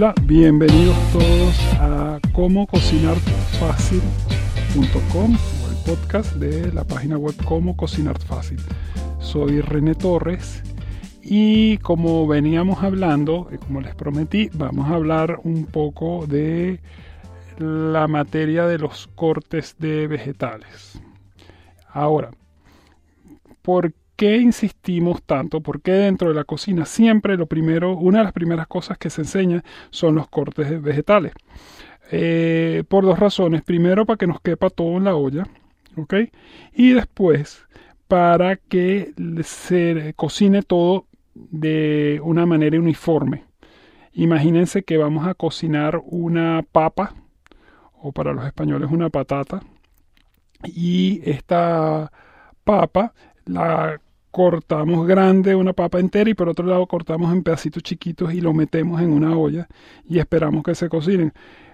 Hola, bienvenidos todos a cómo cocinar fácil.com o el podcast de la página web Cómo Cocinar Fácil. Soy René Torres y como veníamos hablando, como les prometí, vamos a hablar un poco de la materia de los cortes de vegetales. Ahora, ¿por qué insistimos tanto? Porque dentro de la cocina siempre lo primero, una de las primeras cosas que se enseña son los cortes vegetales. Eh, por dos razones. Primero, para que nos quepa todo en la olla, ¿ok? Y después, para que se cocine todo de una manera uniforme. Imagínense que vamos a cocinar una papa, o para los españoles una patata, y esta papa la cortamos grande una papa entera y por otro lado cortamos en pedacitos chiquitos y lo metemos en una olla y esperamos que se cocinen.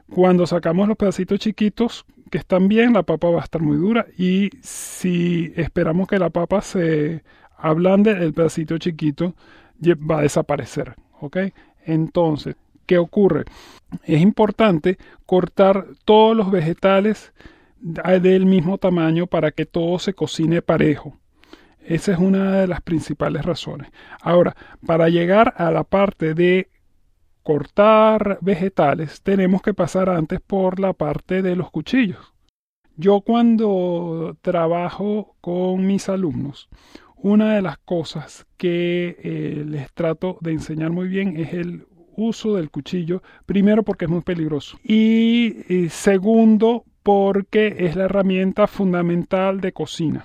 Cuando sacamos los pedacitos chiquitos que están bien, la papa va a estar muy dura y si esperamos que la papa se ablande, el pedacito chiquito va a desaparecer. ¿Ok? Entonces, ¿qué ocurre? Es importante cortar todos los vegetales del mismo tamaño para que todo se cocine parejo. Esa es una de las principales razones. Ahora, para llegar a la parte de cortar vegetales, tenemos que pasar antes por la parte de los cuchillos. Yo cuando trabajo con mis alumnos, una de las cosas que eh, les trato de enseñar muy bien es el uso del cuchillo, primero porque es muy peligroso y segundo porque es la herramienta fundamental de cocina.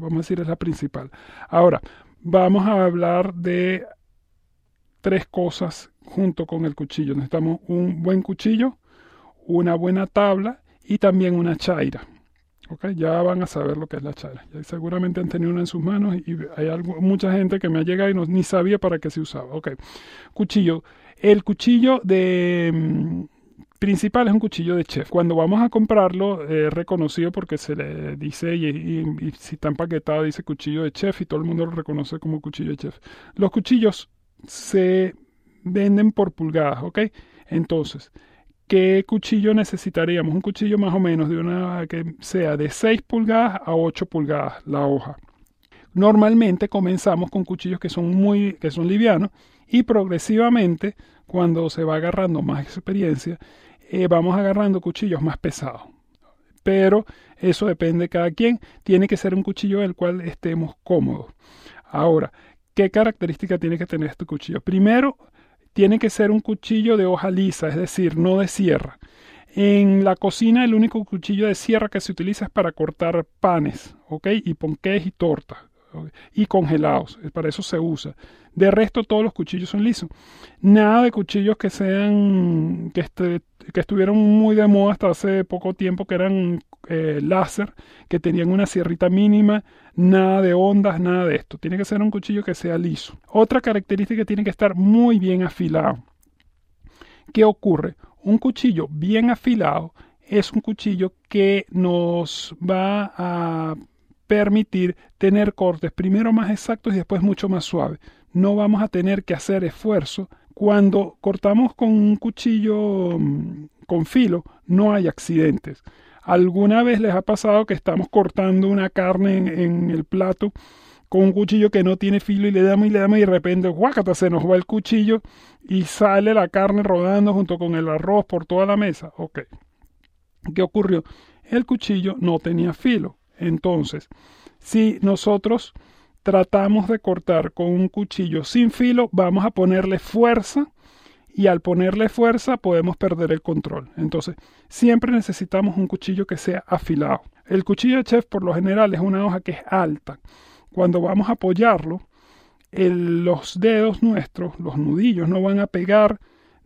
Vamos a decir, es la principal. Ahora, vamos a hablar de tres cosas junto con el cuchillo. Necesitamos un buen cuchillo, una buena tabla y también una chaira. Okay, ya van a saber lo que es la chaira. Ya seguramente han tenido una en sus manos y hay mucha gente que me ha llegado y no, ni sabía para qué se usaba. Okay. Cuchillo. El cuchillo de, mm, principal es un cuchillo de chef. Cuando vamos a comprarlo, es reconocido porque se le dice, y, si está empaquetado, dice cuchillo de chef y todo el mundo lo reconoce como cuchillo de chef. Los cuchillos se venden por pulgadas, ¿ok? Entonces, ¿qué cuchillo necesitaríamos? Un cuchillo más o menos de una que sea de 6 pulgadas a 8 pulgadas la hoja. Normalmente comenzamos con cuchillos que son muy que son livianos y progresivamente cuando se va agarrando más experiencia eh, vamos agarrando cuchillos más pesados. Pero eso depende de cada quien. Tiene que ser un cuchillo del cual estemos cómodos. Ahora, ¿qué característica tiene que tener este cuchillo? Primero, tiene que ser un cuchillo de hoja lisa, es decir, no de sierra. En la cocina el único cuchillo de sierra que se utiliza es para cortar panes, ¿ok? Y ponqués y tortas y congelados. Para eso se usa. De resto, todos los cuchillos son lisos. Nada de cuchillos que sean, que, este, que estuvieron muy de moda hasta hace poco tiempo, que eran eh, láser, que tenían una sierrita mínima, nada de ondas, nada de esto. Tiene que ser un cuchillo que sea liso. Otra característica tiene que estar muy bien afilado. ¿Qué ocurre? Un cuchillo bien afilado es un cuchillo que nos va a permitir tener cortes primero más exactos y después mucho más suaves. No vamos a tener que hacer esfuerzo. Cuando cortamos con un cuchillo mm, con filo, no hay accidentes. ¿Alguna vez les ha pasado que estamos cortando una carne en, el plato con un cuchillo que no tiene filo y le damos y le damos y de repente, guácata, se nos va el cuchillo y sale la carne rodando junto con el arroz por toda la mesa? Ok. ¿Qué ocurrió? El cuchillo no tenía filo. Entonces, si nosotros tratamos de cortar con un cuchillo sin filo, vamos a ponerle fuerza y al ponerle fuerza podemos perder el control. Entonces, siempre necesitamos un cuchillo que sea afilado. El cuchillo de chef por lo general es una hoja que es alta. Cuando vamos a apoyarlo, los dedos nuestros, los nudillos, no van a pegar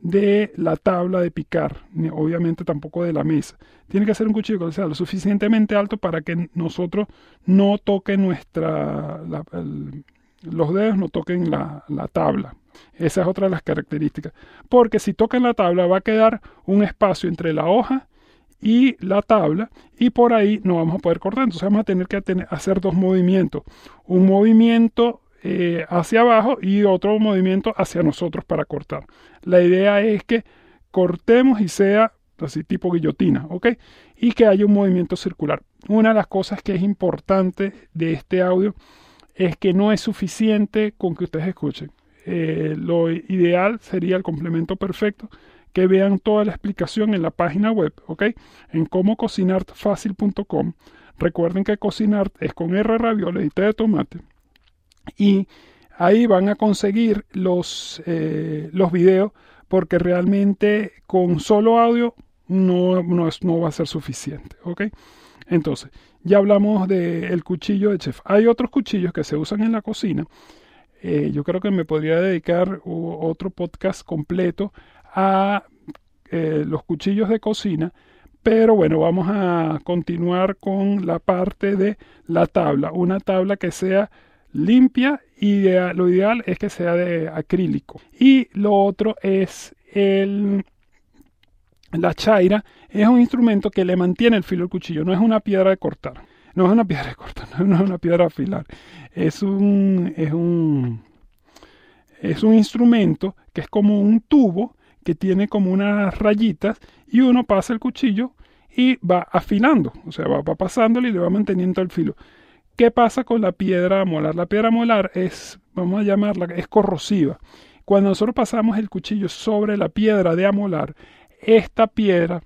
de la tabla de picar, obviamente tampoco de la mesa. Tiene que ser un cuchillo que sea lo suficientemente alto para que nosotros no toquen nuestra, los dedos no toquen la, la tabla. Esa es otra de las características. Porque si tocan la tabla va a quedar un espacio entre la hoja y la tabla y por ahí no vamos a poder cortar. Entonces vamos a tener que hacer dos movimientos. Un movimiento eh, hacia abajo y otro movimiento hacia nosotros para cortar. La idea es que cortemos y sea así tipo guillotina, ¿ok? Y que haya un movimiento circular. Una de las cosas que es importante de este audio es que no es suficiente con que ustedes escuchen. Eh, lo ideal sería el complemento perfecto que vean toda la explicación en la página web, ¿ok? En cómo cocinarfacil.com. Recuerden que cocinar es con R té de tomate. Y ahí van a conseguir los, eh, los videos porque realmente con solo audio no, no, no va a ser suficiente, ¿ok? Entonces, ya hablamos del cuchillo de chef. Hay otros cuchillos que se usan en la cocina. Eh, yo creo que me podría dedicar otro podcast completo a eh, los cuchillos de cocina. Pero bueno, vamos a continuar con la parte de la tabla. Una tabla que sea limpia y lo ideal es que sea de acrílico. Y lo otro es el la chaira es un instrumento que le mantiene el filo del cuchillo, no es una piedra de cortar. No es una piedra de cortar, no es una piedra de afilar. Es un, es un, es un instrumento que es como un tubo que tiene como unas rayitas y uno pasa el cuchillo y va afilando, o sea, va, va pasándole y le va manteniendo el filo. ¿Qué pasa con la piedra molar? La piedra molar es, vamos a llamarla, es corrosiva. Cuando nosotros pasamos el cuchillo sobre la piedra de amolar, esta piedra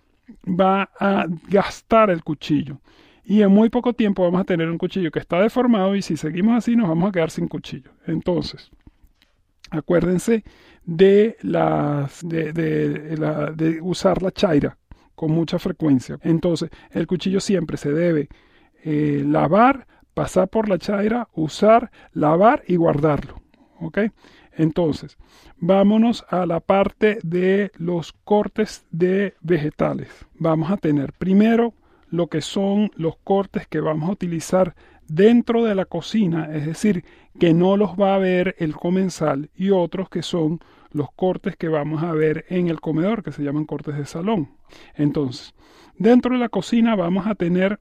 va a gastar el cuchillo. Y en muy poco tiempo vamos a tener un cuchillo que está deformado y si seguimos así nos vamos a quedar sin cuchillo. Entonces, acuérdense de, las, de, usar la chaira con mucha frecuencia. Entonces, el cuchillo siempre se debe eh, lavar, pasar por la chaira, usar, lavar y guardarlo. ¿Ok? Entonces, vámonos a la parte de los cortes de vegetales. Vamos a tener primero lo que son los cortes que vamos a utilizar dentro de la cocina, es decir, que no los va a ver el comensal, y otros que son los cortes que vamos a ver en el comedor, que se llaman cortes de salón. Entonces, Dentro de la cocina vamos a tener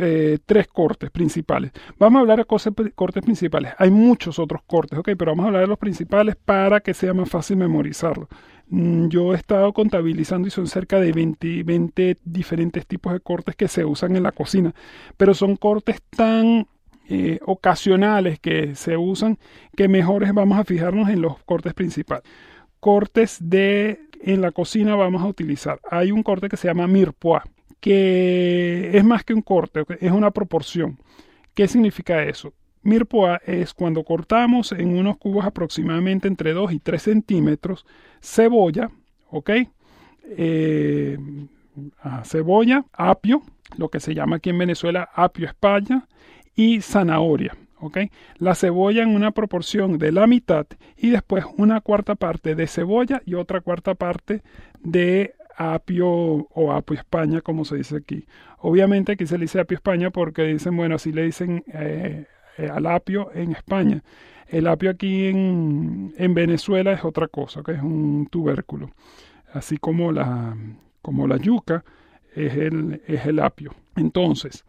eh, tres cortes principales. Vamos a hablar de cortes principales. Hay muchos otros cortes, ¿ok? Pero vamos a hablar de los principales para que sea más fácil memorizarlo. Mm, yo he estado contabilizando y son cerca de 20, diferentes tipos de cortes que se usan en la cocina. Pero son cortes tan eh, ocasionales que se usan que mejores vamos a fijarnos en los cortes principales. Cortes de en la cocina vamos a utilizar. Hay un corte que se llama mirepoix, que es más que un corte, es una proporción. ¿Qué significa eso? Mirepoix es cuando cortamos en unos cubos aproximadamente entre 2 y 3 centímetros cebolla, ¿ok? Eh, cebolla, apio, lo que se llama aquí en Venezuela apio España, y zanahoria. La cebolla en una proporción de la mitad y después una cuarta parte de cebolla y otra cuarta parte de apio o apio España, como se dice aquí. Obviamente aquí se le dice apio España porque dicen, bueno, así le dicen eh, eh, al apio en España. El apio aquí en, Venezuela es otra cosa, que es un tubérculo. Así como la, como la yuca es el, es el apio. Entonces,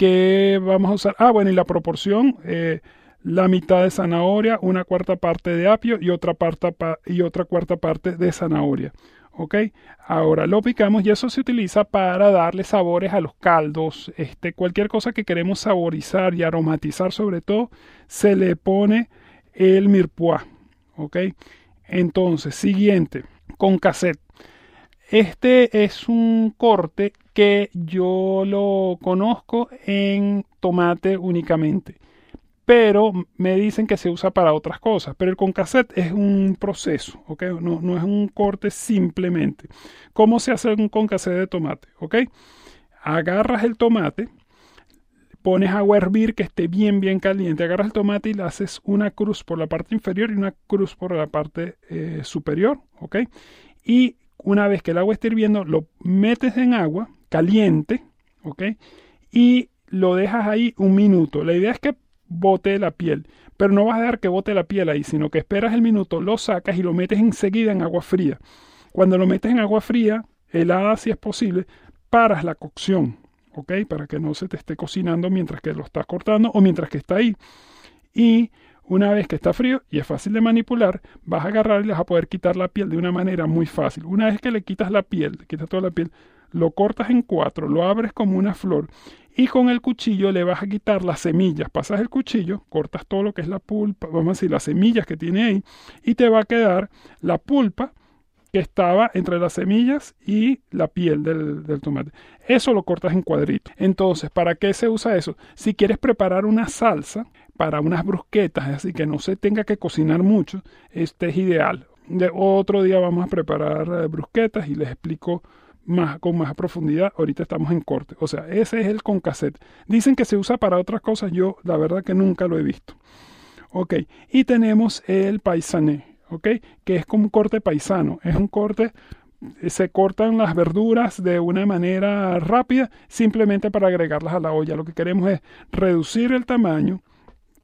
¿Qué vamos a usar? Ah, bueno, y la proporción, eh, la mitad de zanahoria, una cuarta parte de apio y otra, y otra cuarta parte de zanahoria. ¿ok? Ahora lo picamos y eso se utiliza para darle sabores a los caldos. Este, cualquier cosa que queremos saborizar y aromatizar sobre todo, se le pone el mirepoix, ¿ok? Entonces, siguiente, con cassette. Este es un corte que yo lo conozco en tomate únicamente. Pero me dicen que se usa para otras cosas. Pero el concassette es un proceso, ¿ok? No, es un corte simplemente. ¿Cómo se hace un concassette de tomate? ¿Ok? Agarras el tomate, pones agua a hervir que esté bien, bien caliente. Agarras el tomate y le haces una cruz por la parte inferior y una cruz por la parte eh, superior, ¿ok? Y una vez que el agua esté hirviendo, lo metes en agua caliente, ¿ok? Y lo dejas ahí un minuto. La idea es que bote la piel, pero no vas a dejar que bote la piel ahí, sino que esperas el minuto, lo sacas y lo metes enseguida en agua fría. Cuando lo metes en agua fría, helada si es posible, paras la cocción, ¿ok? Para que no se te esté cocinando mientras que lo estás cortando o mientras que está ahí. Y Una vez que está frío y es fácil de manipular, vas a agarrar y le vas a poder quitar la piel de una manera muy fácil. Una vez que le quitas la piel, le quitas toda la piel, lo cortas en cuatro, lo abres como una flor y con el cuchillo le vas a quitar las semillas. Pasas el cuchillo, cortas todo lo que es la pulpa, vamos a decir, las semillas que tiene ahí y te va a quedar la pulpa que estaba entre las semillas y la piel del, tomate. Eso lo cortas en cuadritos. Entonces, ¿para qué se usa eso? Si quieres preparar una salsa para unas brusquetas, así que no se tenga que cocinar mucho, este es ideal. De otro día vamos a preparar eh, brusquetas y les explico más, con más profundidad. Ahorita estamos en corte. O sea, ese es el con cassette. Dicen que se usa para otras cosas. Yo la verdad que nunca lo he visto. Ok. Y tenemos el paisané. Que es como un corte paisano, es un corte se cortan las verduras de una manera rápida simplemente para agregarlas a la olla. Lo que queremos es reducir el tamaño,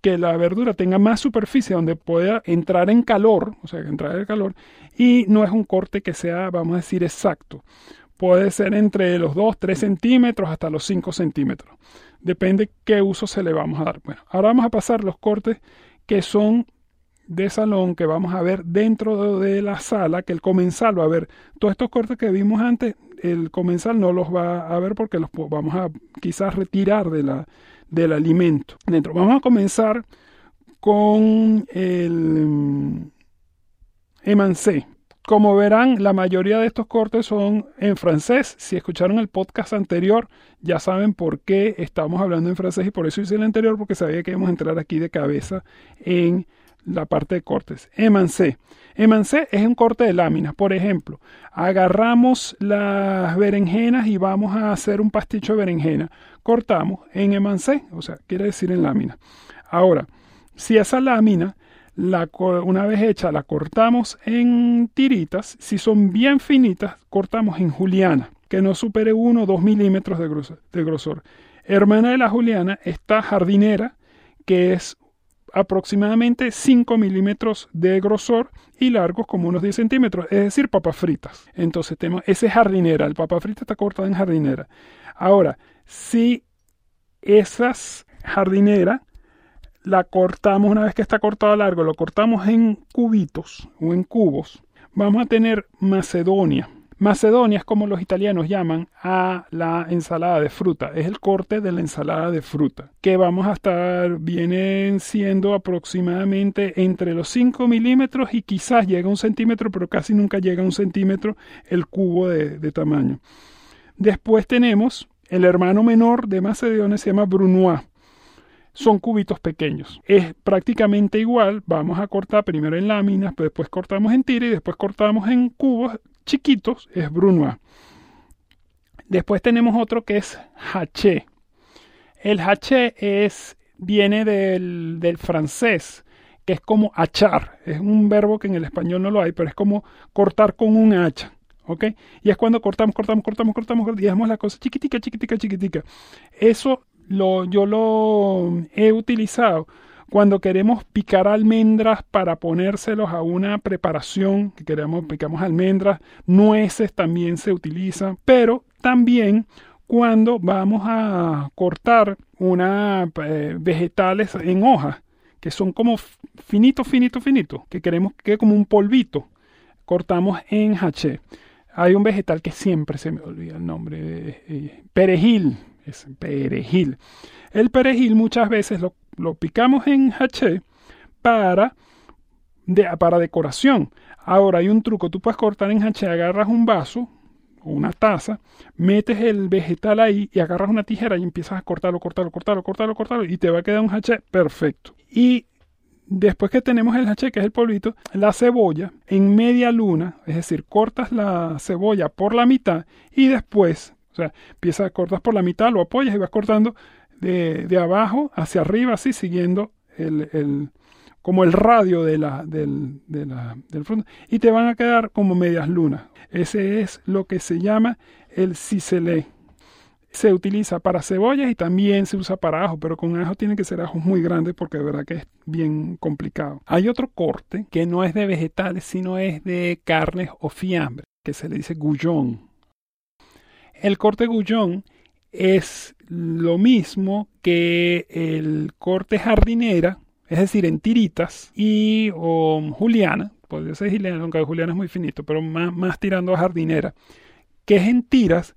que la verdura tenga más superficie donde pueda entrar en calor, o sea, que entrar en calor, y no es un corte que sea, vamos a decir, exacto. Puede ser entre los 2, 3 centímetros hasta los 5 centímetros. Depende qué uso se le vamos a dar. Bueno, ahora vamos a pasar los cortes que son de salón que vamos a ver dentro de la sala, que el comensal va a ver todos estos cortes que vimos antes, el comensal no los va a ver porque los vamos a quizás retirar de la, del alimento. Dentro vamos a comenzar con el mm, emancé. Como verán, la mayoría de estos cortes son en francés. Si escucharon el podcast anterior, ya saben por qué estamos hablando en francés y por eso hice el anterior, porque sabía que íbamos a entrar aquí de cabeza en la parte de cortes. Emancé. Emancé es un corte de láminas. Por ejemplo, agarramos las berenjenas y vamos a hacer un pasticho de berenjena. Cortamos en emancé, o sea, quiere decir en lámina. Ahora, si esa lámina, la, una vez hecha, la cortamos en tiritas, si son bien finitas, cortamos en juliana, que no supere 1 o 2 milímetros de grosor. Hermana de la juliana está jardinera, que es aproximadamente 5 milímetros de grosor y largos como unos 10 centímetros, es decir, papas fritas. Entonces tenemos ese jardinera, el papa frita está cortado en jardinera. Ahora, si esas jardinera la cortamos una vez que está cortado largo, lo cortamos en cubitos o en cubos, vamos a tener Macedonia. Macedonia es como los italianos llaman a la ensalada de fruta. Es el corte de la ensalada de fruta. Que vamos a estar, vienen siendo aproximadamente entre los 5 milímetros y quizás llega a un centímetro, pero casi nunca llega a un centímetro el cubo de, de tamaño. Después tenemos el hermano menor de Macedonia, se llama Brunois son cubitos pequeños. Es prácticamente igual, vamos a cortar primero en láminas, después cortamos en tira y después cortamos en cubos chiquitos, es brunois. Después tenemos otro que es haché. El haché es, viene del, del francés, que es como achar. Es un verbo que en el español no lo hay, pero es como cortar con un hacha. ¿ok? Y es cuando cortamos, cortamos, cortamos, cortamos, y dejamos la cosa chiquitica, chiquitica, chiquitica. Eso lo, yo lo he utilizado cuando queremos picar almendras para ponérselos a una preparación, que queremos, picamos almendras, nueces también se utiliza, pero también cuando vamos a cortar una eh, vegetales en hojas, que son como finitos, finitos, finitos, que queremos que como un polvito, cortamos en haché. Hay un vegetal que siempre se me olvida el nombre, eh, eh, perejil, es perejil. El perejil muchas veces lo, picamos en haché para, para decoración. Ahora hay un truco, tú puedes cortar en haché, agarras un vaso o una taza, metes el vegetal ahí y agarras una tijera y empiezas a cortarlo, cortarlo, cortarlo, cortarlo, cortarlo y te va a quedar un haché perfecto. Y después que tenemos el haché, que es el polvito, la cebolla en media luna, es decir, cortas la cebolla por la mitad y después o sea, empiezas, cortas por la mitad, lo apoyas y vas cortando de, de abajo hacia arriba, así siguiendo el, el, como el radio de la, del, de la, del fruto. Y te van a quedar como medias lunas. Ese es lo que se llama el ciselé. Se utiliza para cebollas y también se usa para ajo, pero con ajo tiene que ser ajos muy grandes porque de verdad que es bien complicado. Hay otro corte que no es de vegetales, sino es de carnes o fiambre, que se le dice gullón. El corte gullón es lo mismo que el corte jardinera, es decir, en tiritas, y o juliana, podría ser juliana, aunque juliana es muy finito, pero más, más tirando a jardinera, que es en tiras,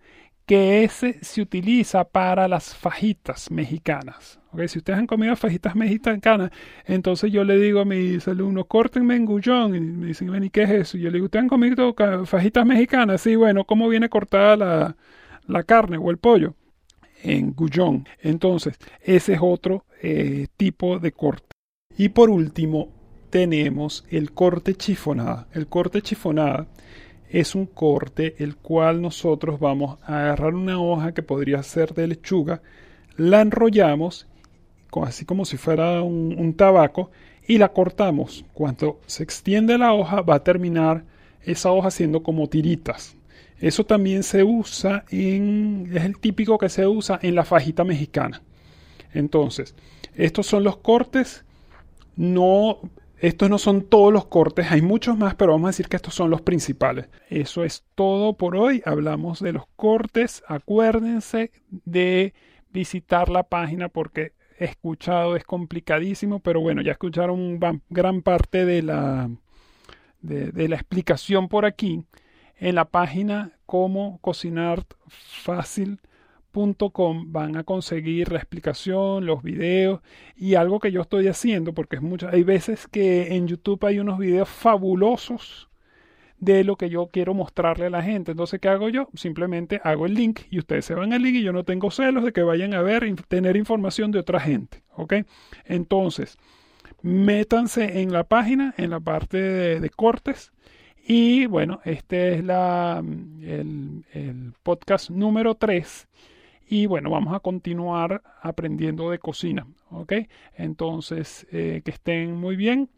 que ese se utiliza para las fajitas mexicanas. ¿okay? Si ustedes han comido fajitas mexicanas, entonces yo le digo a mis alumnos, córtenme en gullón. Y me dicen, ¿y qué es eso? Y yo le digo, ¿ustedes han comido fajitas mexicanas? Sí, bueno, ¿cómo viene cortada la, la carne o el pollo? En gullón. Entonces, ese es otro eh, tipo de corte. Y por último, tenemos el corte chifonada. El corte chifonada es un corte el cual nosotros vamos a agarrar una hoja que podría ser de lechuga, la enrollamos así como si fuera un, tabaco y la cortamos. Cuando se extiende la hoja va a terminar esa hoja siendo como tiritas. Eso también se usa en, es el típico que se usa en la fajita mexicana. Entonces, estos son los cortes. No estos no son todos los cortes, hay muchos más, pero vamos a decir que estos son los principales. Eso es todo por hoy. Hablamos de los cortes. Acuérdense de visitar la página porque he escuchado es complicadísimo, pero bueno, ya escucharon gran parte de la, de la explicación por aquí. En la página cómo cocinar fácil Com van a conseguir la explicación, los videos y algo que yo estoy haciendo, porque es mucho, hay veces que en YouTube hay unos videos fabulosos de lo que yo quiero mostrarle a la gente. Entonces, ¿qué hago yo? Simplemente hago el link y ustedes se van al link y yo no tengo celos de que vayan a ver y tener información de otra gente. ¿Ok? Entonces, métanse en la página, en la parte de, cortes. Y bueno, este es la, el, el podcast número 3 y bueno, vamos a continuar aprendiendo de cocina. ¿Ok? Entonces, eh, que estén muy bien,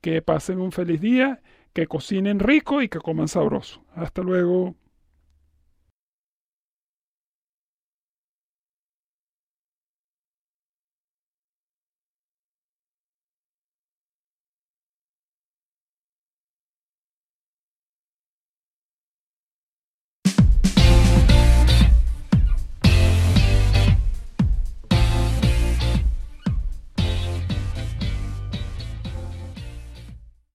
que pasen un feliz día, que cocinen rico y que coman sabroso. Hasta luego.